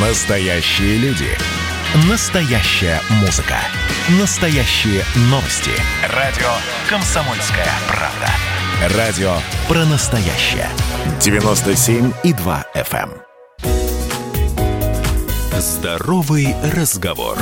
Настоящие люди. Настоящая музыка. Настоящие новости. Радио «Комсомольская правда». Радио про настоящее. 97,2 FM. эм. Здоровый разговор.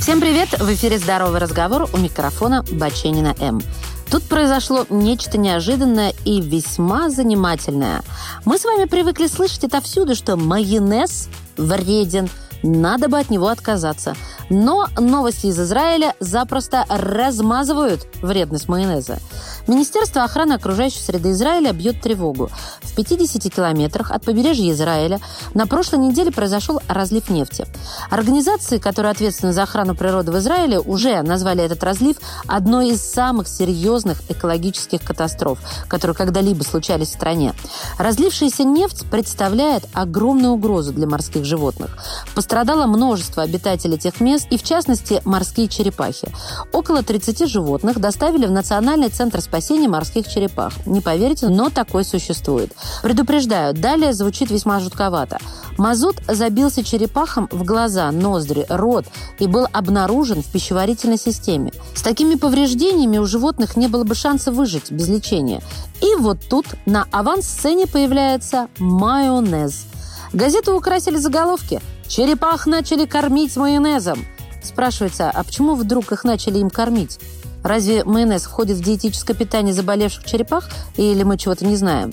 Всем привет! В эфире «Здоровый разговор» у микрофона Баченина М. Тут произошло нечто неожиданное и весьма занимательное. Мы с вами привыкли слышать отовсюду, что майонез вреден, надо бы от него отказаться. Но новости из Израиля запросто размазывают вредность майонеза. Министерство охраны окружающей среды Израиля бьет тревогу. В 50 километрах от побережья Израиля на прошлой неделе произошел разлив нефти. Организации, которые ответственны за охрану природы в Израиле, уже назвали этот разлив одной из самых серьезных экологических катастроф, которые когда-либо случались в стране. Разлившаяся нефть представляет огромную угрозу для морских животных. Пострадало множество обитателей тех мест, и в частности морские черепахи. Около 30 животных доставили в Национальный центр спасения морских черепах. Не поверите, но такой существует. Предупреждаю, далее звучит весьма жутковато. Мазут забился черепахам в глаза, ноздри, рот и был обнаружен в пищеварительной системе. С такими повреждениями у животных не было бы шанса выжить без лечения. И вот тут на авансцене появляется майонез. Газету украсили заголовки «Черепах начали кормить майонезом». Спрашивается, а почему вдруг их начали им кормить? Разве майонез входит в диетическое питание заболевших черепах или мы чего-то не знаем?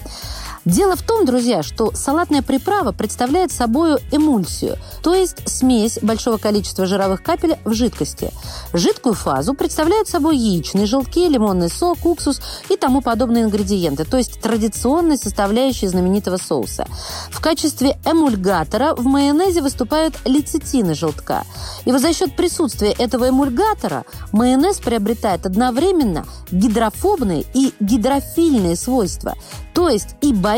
Дело в том, друзья, что салатная приправа представляет собой эмульсию, то есть смесь большого количества жировых капель в жидкости. Жидкую фазу представляют собой яичные желтки, лимонный сок, уксус и тому подобные ингредиенты, то есть традиционные составляющие знаменитого соуса. В качестве эмульгатора в майонезе выступают лецитины желтка. И вот за счет присутствия этого эмульгатора майонез приобретает одновременно гидрофобные и гидрофильные свойства, то есть и боится,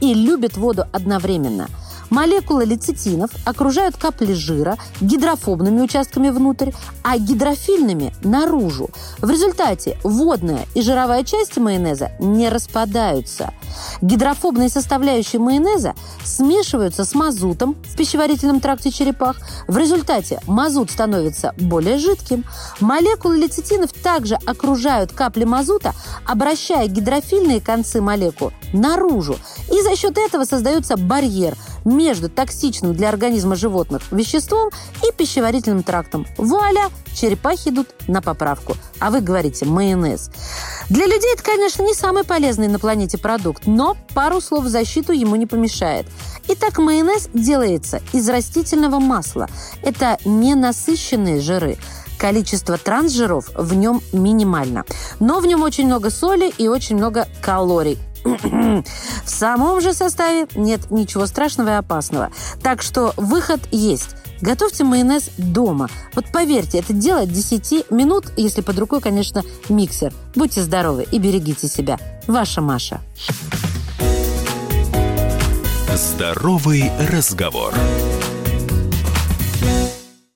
и любит воду одновременно. Молекулы лецитинов окружают капли жира гидрофобными участками внутрь, а гидрофильными – наружу. В результате водная и жировая части майонеза не распадаются. Гидрофобные составляющие майонеза смешиваются с мазутом в пищеварительном тракте черепах. В результате мазут становится более жидким. Молекулы лецитинов также окружают капли мазута, обращая гидрофильные концы молекул наружу. И за счет этого создается барьер между токсичным для организма животных веществом и пищеварительным трактом. Вуаля! Черепахи идут на поправку. А вы говорите майонез. Для людей это, конечно, не самый полезный на планете продукт, но пару слов в защиту ему не помешает. Итак, майонез делается из растительного масла. Это ненасыщенные жиры. Количество трансжиров в нем минимально. Но в нем очень много соли и очень много калорий. В самом же составе нет ничего страшного и опасного. Так что выход есть. Готовьте майонез дома. Вот поверьте, это дело 10 минут, если под рукой, конечно, миксер. Будьте здоровы и берегите себя. Ваша Маша. Здоровый разговор.